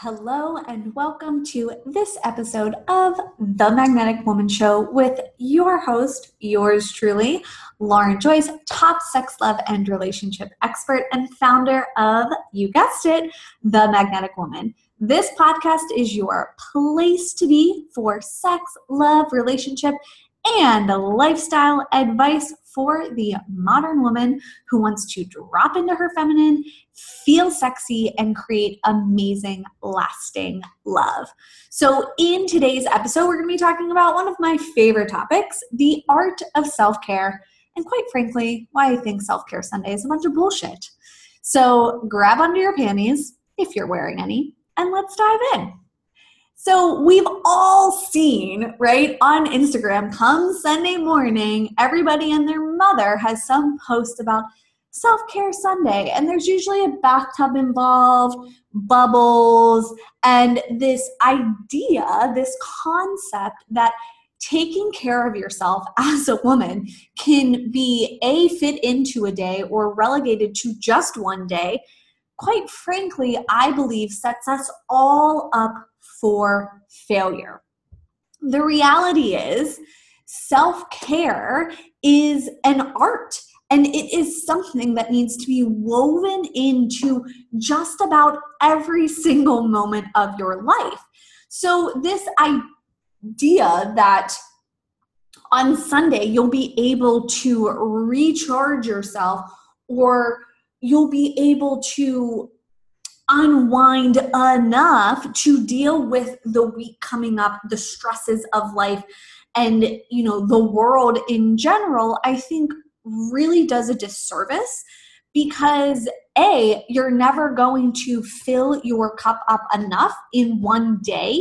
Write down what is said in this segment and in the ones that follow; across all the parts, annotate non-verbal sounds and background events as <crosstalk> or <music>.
Hello, and welcome to this episode of The Magnetic Woman Show with your host, yours truly, Lauren Joyce, top sex, love, and relationship expert and founder of, you guessed it, The Magnetic Woman. This podcast is your place to be for sex, love, relationship, and lifestyle advice for the modern woman who wants to drop into her feminine, feel sexy, and create amazing, lasting love. So, in today's episode, we're going to be talking about one of my favorite topics the art of self care, and quite frankly, why I think Self Care Sunday is a bunch of bullshit. So, grab onto your panties if you're wearing any, and let's dive in. So we've all seen, right, on Instagram, come Sunday morning, everybody and their mother has some post about self care Sunday. And there's usually a bathtub involved, bubbles, and this idea, this concept that taking care of yourself <laughs> as a woman can be a fit into a day or relegated to just one day. Quite frankly, I believe sets us all up for failure. The reality is, self care is an art and it is something that needs to be woven into just about every single moment of your life. So, this idea that on Sunday you'll be able to recharge yourself or you'll be able to unwind enough to deal with the week coming up, the stresses of life, and you know the world in general, I think really does a disservice because a you're never going to fill your cup up enough in one day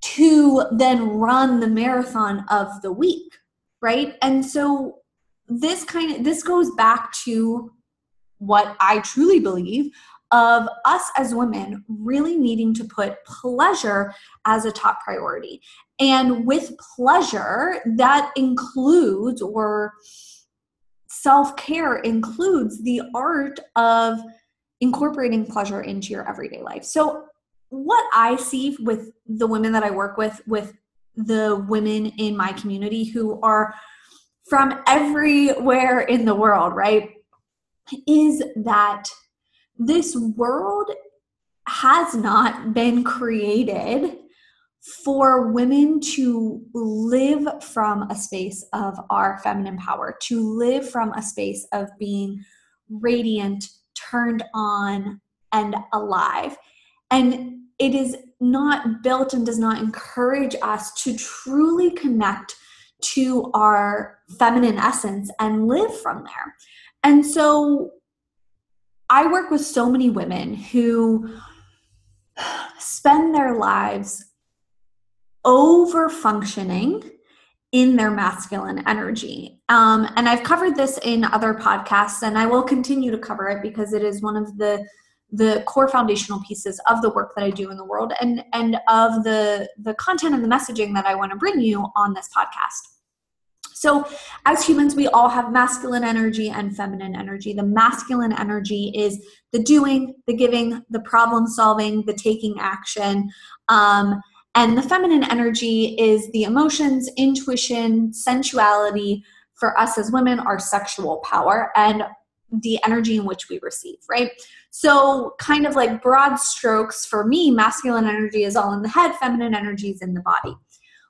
to then run the marathon of the week right? And so this kind of this goes back to what i truly believe of us as women really needing to put pleasure as a top priority. And with pleasure, that includes or self care includes the art of incorporating pleasure into your everyday life. So, what I see with the women that I work with, with the women in my community who are from everywhere in the world, right, is that this world has not been created for women to live from a space of our feminine power, to live from a space of being radiant, turned on, and alive. And it is not built and does not encourage us to truly connect to our feminine essence and live from there. And so I work with so many women who spend their lives over functioning in their masculine energy. Um, and I've covered this in other podcasts, and I will continue to cover it because it is one of the the core foundational pieces of the work that I do in the world and and of the the content and the messaging that I want to bring you on this podcast. So, as humans, we all have masculine energy and feminine energy. The masculine energy is the doing, the giving, the problem solving, the taking action. Um, and the feminine energy is the emotions, intuition, sensuality for us as women, our sexual power, and the energy in which we receive, right? So, kind of like broad strokes for me, masculine energy is all in the head, feminine energy is in the body.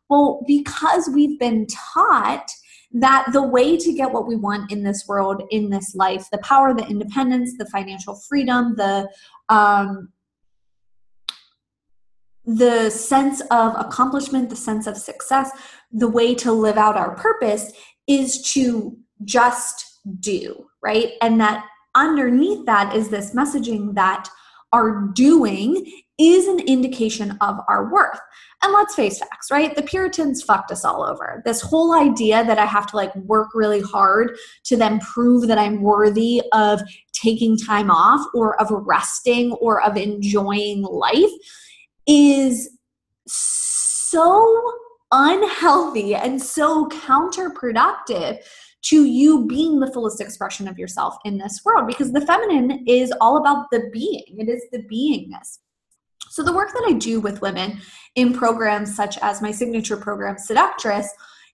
Well, because we've been taught that the way to get what we want in this world, in this life, the power, the independence, the financial freedom, the um, the sense of accomplishment, the sense of success, the way to live out our purpose is to just do, right? And that underneath that is this messaging that our doing is an indication of our worth. And let's face facts, right? The Puritans fucked us all over. This whole idea that I have to like work really hard to then prove that I'm worthy of taking time off or of resting or of enjoying life is so unhealthy and so counterproductive to you being the fullest expression of yourself in this world because the feminine is all about the being, it is the beingness. So, the work that I do with women in programs such as my signature program, Seductress,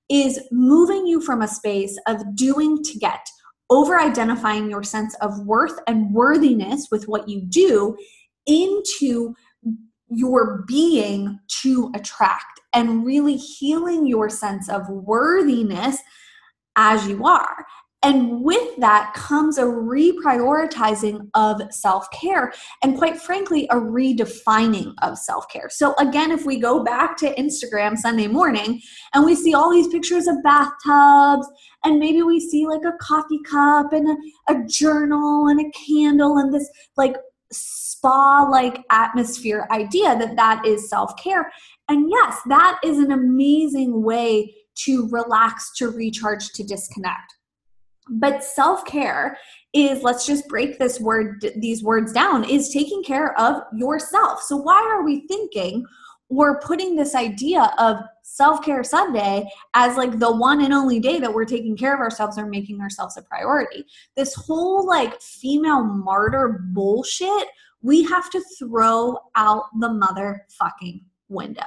is moving you from a space of doing to get, over identifying your sense of worth and worthiness with what you do, into your being to attract and really healing your sense of worthiness as you are. And with that comes a reprioritizing of self care and, quite frankly, a redefining of self care. So, again, if we go back to Instagram Sunday morning and we see all these pictures of bathtubs, and maybe we see like a coffee cup and a, a journal and a candle and this like spa like atmosphere idea that that is self care. And yes, that is an amazing way to relax, to recharge, to disconnect. But self care is let's just break this word these words down is taking care of yourself. So why are we thinking we're putting this idea of self care Sunday as like the one and only day that we're taking care of ourselves or making ourselves a priority. This whole like female martyr bullshit, we have to throw out the motherfucking window.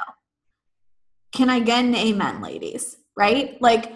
Can I get an amen, ladies? Right? Like,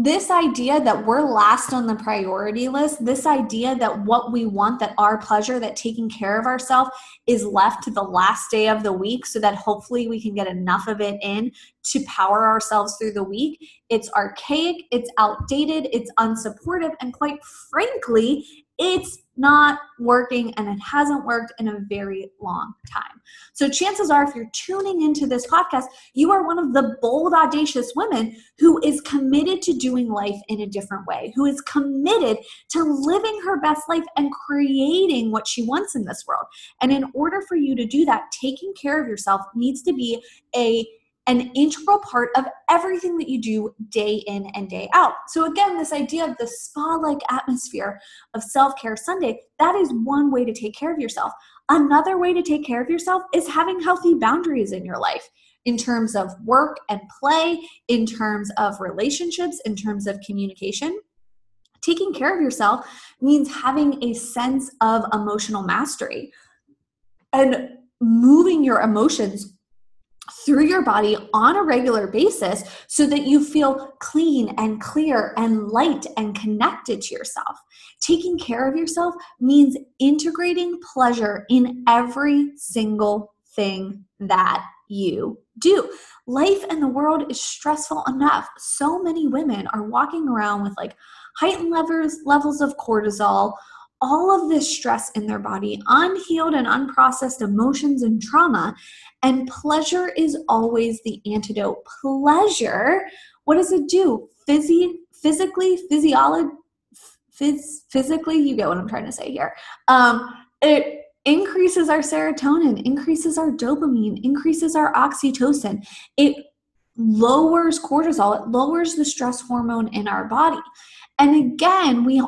this idea that we're last on the priority list, this idea that what we want, that our pleasure, that taking care of ourselves is left to the last day of the week so that hopefully we can get enough of it in to power ourselves through the week. It's archaic, it's outdated, it's unsupportive, and quite frankly, it's not working and it hasn't worked in a very long time. So, chances are, if you're tuning into this podcast, you are one of the bold, audacious women who is committed to doing life in a different way, who is committed to living her best life and creating what she wants in this world. And in order for you to do that, taking care of yourself needs to be a an integral part of everything that you do day in and day out. So, again, this idea of the spa like atmosphere of self care Sunday, that is one way to take care of yourself. Another way to take care of yourself is having healthy boundaries in your life in terms of work and play, in terms of relationships, in terms of communication. Taking care of yourself means having a sense of emotional mastery and moving your emotions through your body on a regular basis so that you feel clean and clear and light and connected to yourself. Taking care of yourself means integrating pleasure in every single thing that you do. Life in the world is stressful enough. So many women are walking around with like heightened levels levels of cortisol, all of this stress in their body, unhealed and unprocessed emotions and trauma. And pleasure is always the antidote. Pleasure, what does it do? Physi- physically, physiology, phys- physically, you get what I'm trying to say here. Um, it increases our serotonin, increases our dopamine, increases our oxytocin. It lowers cortisol, it lowers the stress hormone in our body. And again, we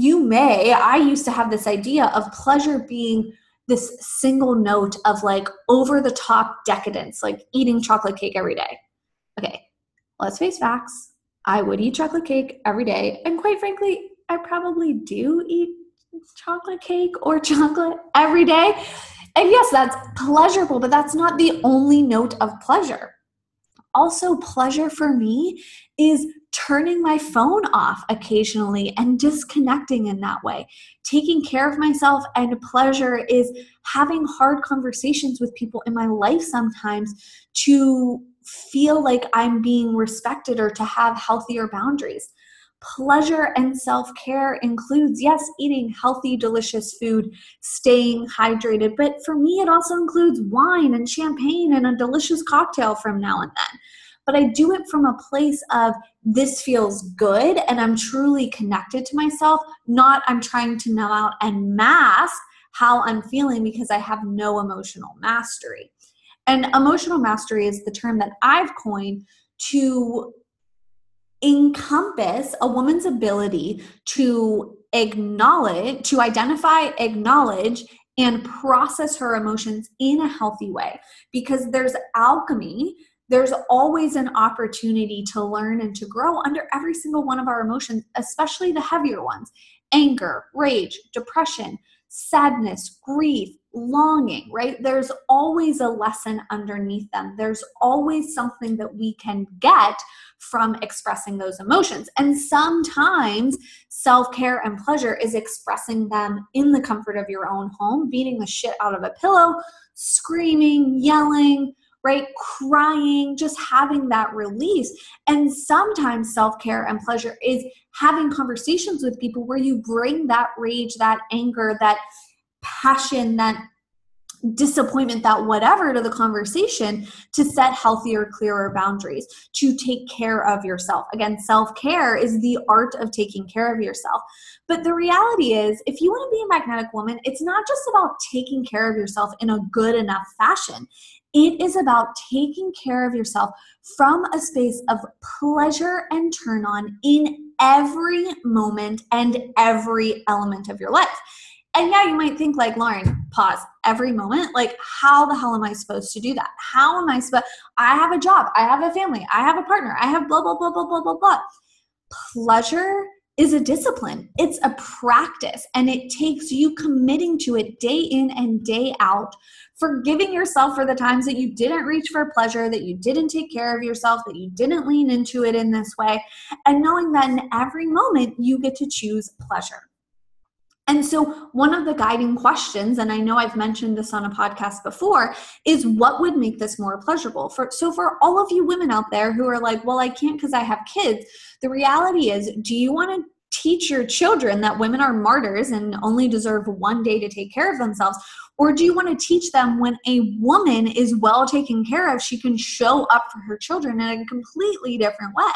you may, I used to have this idea of pleasure being this single note of like over the top decadence, like eating chocolate cake every day. Okay, let's face facts. I would eat chocolate cake every day. And quite frankly, I probably do eat chocolate cake or <laughs> chocolate every day. And yes, that's pleasurable, but that's not the only note of pleasure. Also, pleasure for me is turning my phone off occasionally and disconnecting in that way. Taking care of myself and pleasure is having hard conversations with people in my life sometimes to feel like I'm being respected or to have healthier boundaries. Pleasure and self care includes, yes, eating healthy, delicious food, staying hydrated, but for me, it also includes wine and champagne and a delicious cocktail from now and then but I do it from a place of this feels good and I'm truly connected to myself, not I'm trying to numb out and mask how I'm feeling because I have no emotional mastery. And emotional mastery is the term that I've coined to encompass a woman's ability to acknowledge, to identify, acknowledge, and process her emotions in a healthy way because there's alchemy there's always an opportunity to learn and to grow under every single one of our emotions, especially the heavier ones anger, rage, depression, sadness, grief, longing, right? There's always a lesson underneath them. There's always something that we can get from expressing those emotions. And sometimes self care and pleasure is expressing them in the comfort of your own home, beating the shit out of a pillow, screaming, yelling, right? Crying, just having that release. And sometimes self care and pleasure is having conversations with people where you bring that rage, that anger, that passion, that disappointment, that whatever to the conversation to set healthier, clearer boundaries, to take care of yourself. Again, self care is the art of taking care of yourself. But the reality is, if you want to be a magnetic woman, it's not just about taking care of yourself in a good enough fashion. It is about taking care of yourself from a space of pleasure and turn on in every moment and every element of your life. And yeah, you might think like, Lauren, pause every moment. Like, how the hell am I supposed to do that? How am I supposed? I have a job. I have a family. I have a partner. I have blah, blah, blah, blah, blah, blah, blah. Pleasure is a discipline. It's a practice and it takes you committing to it day in and day out, forgiving yourself for the times that you didn't reach for pleasure, that you didn't take care of yourself, that you didn't lean into it in this way, and knowing that in every moment you get to choose pleasure. And so, one of the guiding questions, and I know I've mentioned this on a podcast before, is what would make this more pleasurable? For so, for all of you women out there who are like, "Well, I can't because I have kids," the reality is, do you want to teach your children that women are martyrs and only deserve one day to take care of themselves? Or do you want to teach them when a woman is well taken care of, she can show up for her children in a completely different way?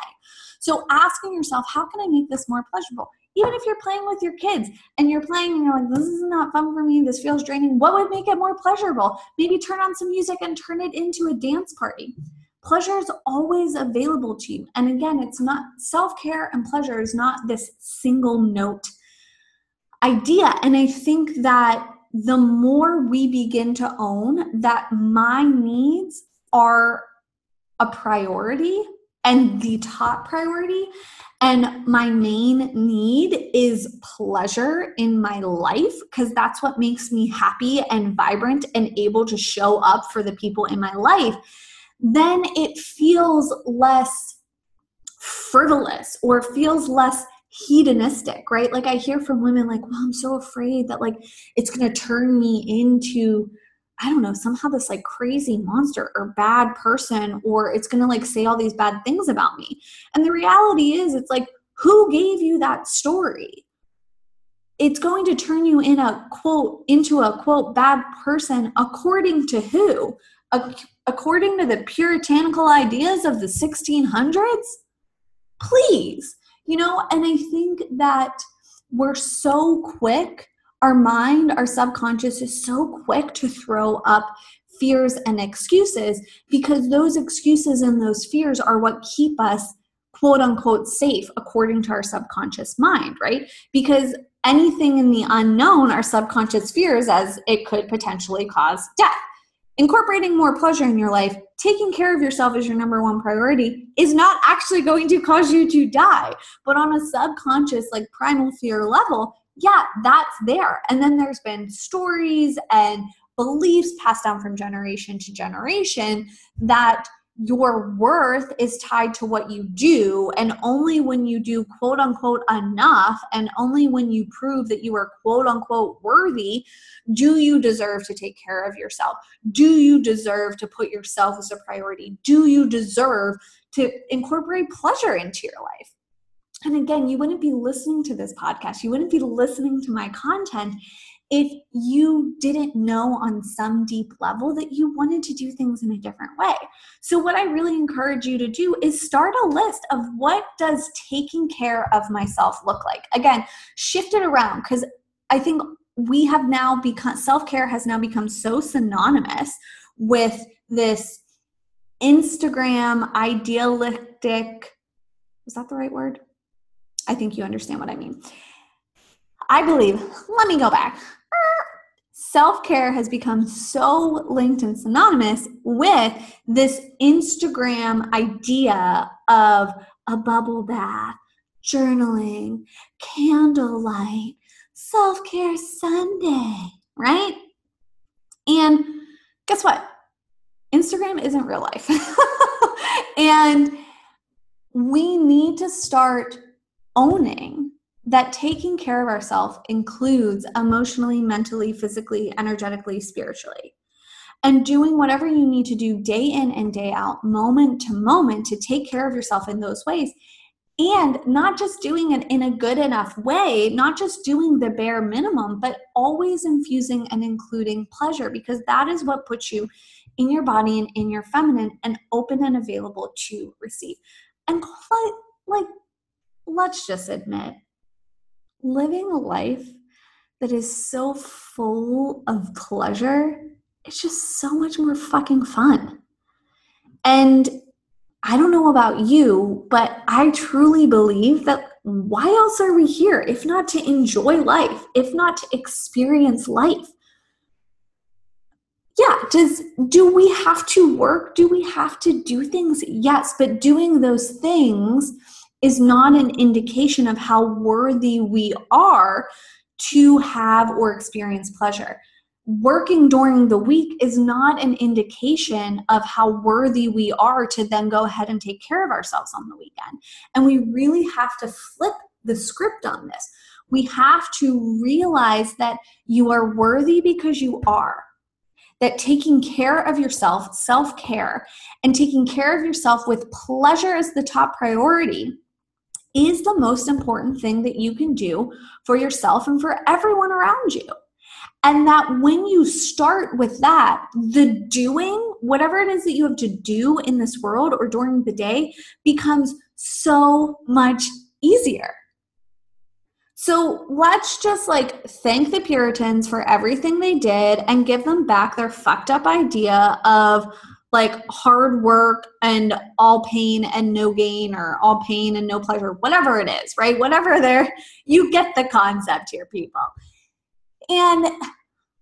So, asking yourself, how can I make this more pleasurable? Even if you're playing with your kids and you're playing and you're like, this is not fun for me, this feels draining, what would make it more pleasurable? Maybe turn on some music and turn it into a dance party. Pleasure is always available to you. And again, it's not self care and pleasure is not this single note idea. And I think that the more we begin to own that my needs are a priority and the top priority, and my main need is pleasure in my life because that's what makes me happy and vibrant and able to show up for the people in my life. Then it feels less frivolous or feels less hedonistic, right? Like I hear from women like, well, I'm so afraid that like it's going to turn me into I don't know, somehow this like crazy monster or bad person, or it's gonna like say all these bad things about me. And the reality is, it's like, who gave you that story? It's going to turn you in a quote into a quote bad person according to who? according to the puritanical ideas of the 1600s? Please, you know, and I think that we're so quick our mind, our subconscious is so quick to throw up fears and excuses because those excuses and those fears are what keep us quote unquote safe according to our subconscious mind, right? Because anything in the unknown, our subconscious fears as it could potentially cause death. Incorporating more pleasure in your life, taking care of yourself as your number one priority is not actually going to cause you to die. But on a subconscious, like primal fear level, yeah, that's there. And then there's been stories and beliefs passed down from generation to generation that your worth is tied to what you do. And only when you do quote unquote enough, and only when you prove that you are quote unquote worthy, do you deserve to take care of yourself? Do you deserve to put yourself as a priority? Do you deserve to incorporate pleasure into your life? And again, you wouldn't be listening to this podcast, you wouldn't be listening to my content if you didn't know on some deep level that you wanted to do things in a different way. So what I really encourage you to do is start a list of what does taking care of myself look like. Again, shift it around cuz I think we have now become self-care has now become so synonymous with this Instagram idealistic is that the right word? I think you understand what I mean. I believe, let me go back. Self care has become so linked and synonymous with this Instagram idea of a bubble bath, journaling, candlelight, Self Care Sunday, right? And guess what? Instagram isn't real life. <laughs> and we need to start owning that taking care of ourselves includes emotionally, mentally, physically, energetically, spiritually. And doing whatever you need to do day in and day out, moment to moment, to take care of yourself in those ways. And not just doing it in a good enough way, not just doing the bare minimum, but always infusing and including pleasure because that is what puts you in your body and in your feminine and open and available to receive. And like, like let's just admit, living a life that is so full of pleasure it's just so much more fucking fun. And I don't know about you, but I truly believe that why else are we here if not to enjoy life, if not to experience life? Yeah, does do we have to work? Do we have to do things? Yes, but doing those things is not an indication of how worthy we are to have or experience pleasure working during the week is not an indication of how worthy we are to then go ahead and take care of ourselves on the weekend. And we really have to flip the script on this. We have to realize that you are worthy because you are. That taking care of yourself, self care, and taking care of yourself with pleasure as the top priority is the most important thing that you can do for yourself and for everyone around you. And that when you start with that, the doing, whatever it is that you have to do in this world or during the day, becomes so much easier. So let's just like thank the Puritans for everything they did and give them back their fucked up idea of like hard work and all pain and no gain or all pain and no pleasure, whatever it is, right? Whatever <laughs> they're, you get the concept here, people. And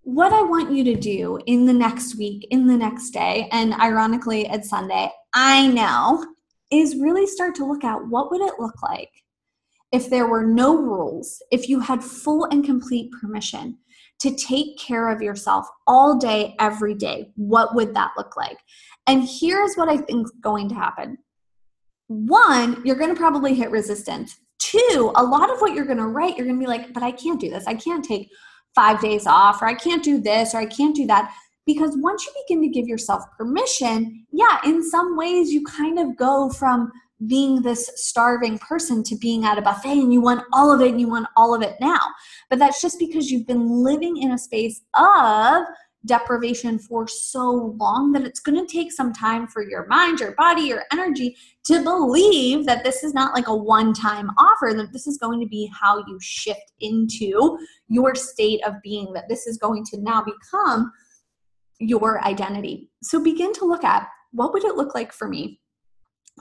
what I want you to do in the next week, in the next day, and ironically it's Sunday, I know, is really start to look at what would it look like if there were no rules, if you had full and complete permission to take care of yourself all day, every day, what would that look like? And here's what I think is going to happen. One, you're going to probably hit resistance. Two, a lot of what you're going to write, you're going to be like, but I can't do this. I can't take five days off, or I can't do this, or I can't do that. Because once you begin to give yourself permission, yeah, in some ways you kind of go from being this starving person to being at a buffet and you want all of it and you want all of it now. But that's just because you've been living in a space of deprivation for so long that it's going to take some time for your mind, your body, your energy to believe that this is not like a one time offer, that this is going to be how you shift into your state of being, that this is going to now become your identity. So begin to look at what would it look like for me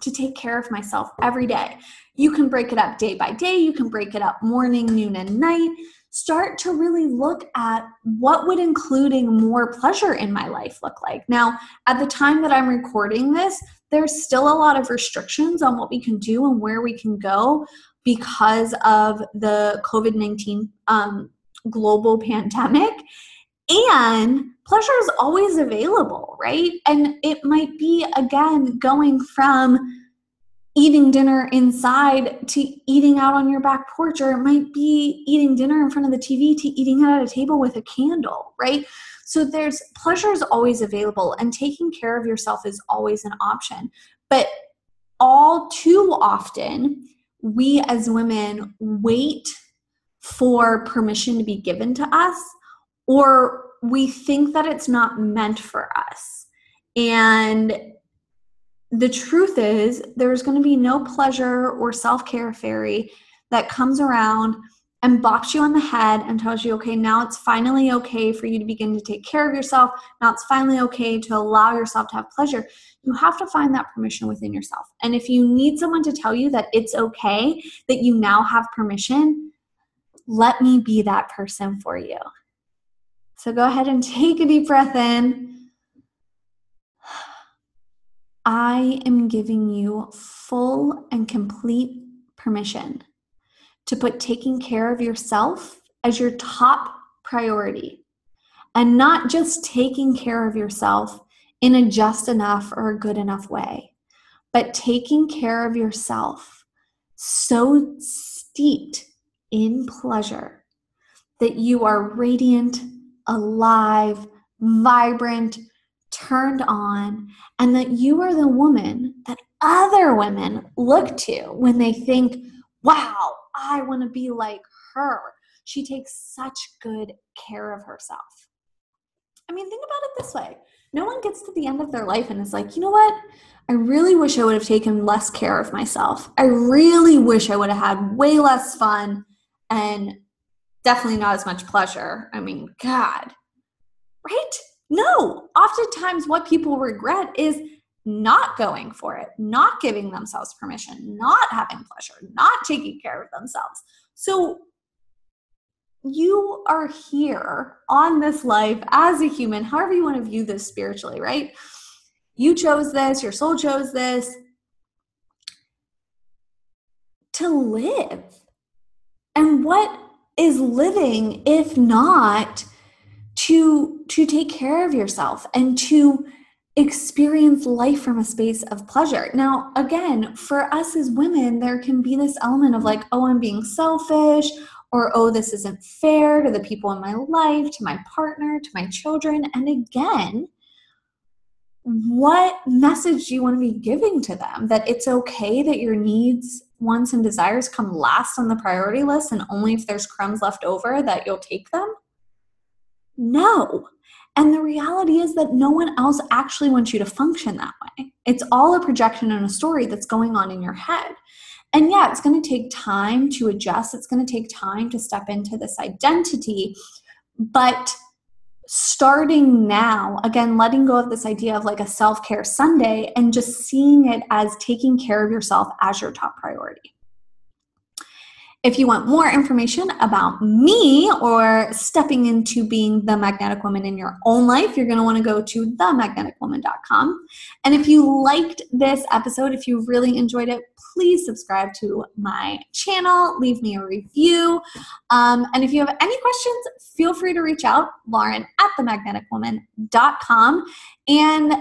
to take care of myself every day. You can break it up day by day, you can break it up morning, noon, and night start to really look at what would including more pleasure in my life look like. Now, at the time that I'm recording this, there's still a lot of restrictions on what we can do and where we can go because of the COVID 19 um, global <laughs> pandemic. And pleasure is always available, right? And it might be, again, going from eating dinner inside to eating out on your back porch, or it might be eating dinner in front of the TV to eating out at a table with a candle, right? So there's pleasure is always available, and taking care of yourself is always an option. But all too often, we as women wait for permission to be given to us, or we think that it's not meant for us. And the truth is, there's going to be no pleasure or self care fairy that comes around and bops you on the head and tells you, okay, now it's finally okay for you to begin to take care of yourself. Now it's finally okay to allow yourself to have pleasure. You have to find that permission within yourself. And if you need someone to tell you that it's okay, that you now have permission, let me be that person for you. So go ahead and <laughs> take a deep breath in. I am giving you full and complete permission to put taking care of yourself as your top priority and not just taking care of yourself in a just enough or a good enough way, but taking care of yourself so steeped in pleasure that you are radiant, alive, vibrant, turned on, and that you are the woman that other women look to when they think, wow, I want to be like her. She takes such good care of herself. I mean, think about it this way no one gets to the end of their life and is like, you know what? I really wish I would have taken less care of myself. I really wish I would have had way less fun and definitely not as much pleasure. I mean, God, right? No, oftentimes what people regret is not going for it, not giving themselves permission, not having pleasure, not taking care of themselves. So you are here on this life as a human, however you want to view this spiritually, right? You chose this, your soul chose this to live. And what is living if not to to take care of yourself and to experience life from a space of pleasure. Now, again, for us as women, there can be this element of like, oh, I'm being selfish, or oh, this isn't fair to the people in my life, to my partner, to my children. And again, what message do you want to be giving to them? That it's okay that your needs, wants, and desires come last on the priority list, and only if there's crumbs left over that you'll take them? No. And the reality is that no one else actually wants you to function that way. It's all a projection and a story that's going on in your head. And yeah, it's going to take time to adjust, it's going to take time to step into this identity. But starting now, again, letting go of this idea of like a self care Sunday and just seeing it as taking care of yourself as your top priority. If you want more information about me or stepping into being the magnetic woman in your own life, you're going to want to go to themagneticwoman.com. And if you liked this episode, if you really enjoyed it, please subscribe to my channel, leave me a review. Um, and if you have any questions, feel free to reach out, Lauren at themagneticwoman.com. And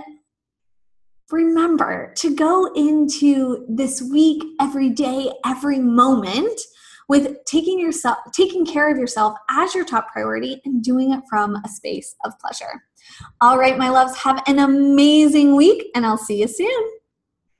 remember to go into this week, every day, every moment with taking yourself taking care of yourself as your top priority and doing it from a space of pleasure. All right, my loves, have an amazing week and I'll see you soon.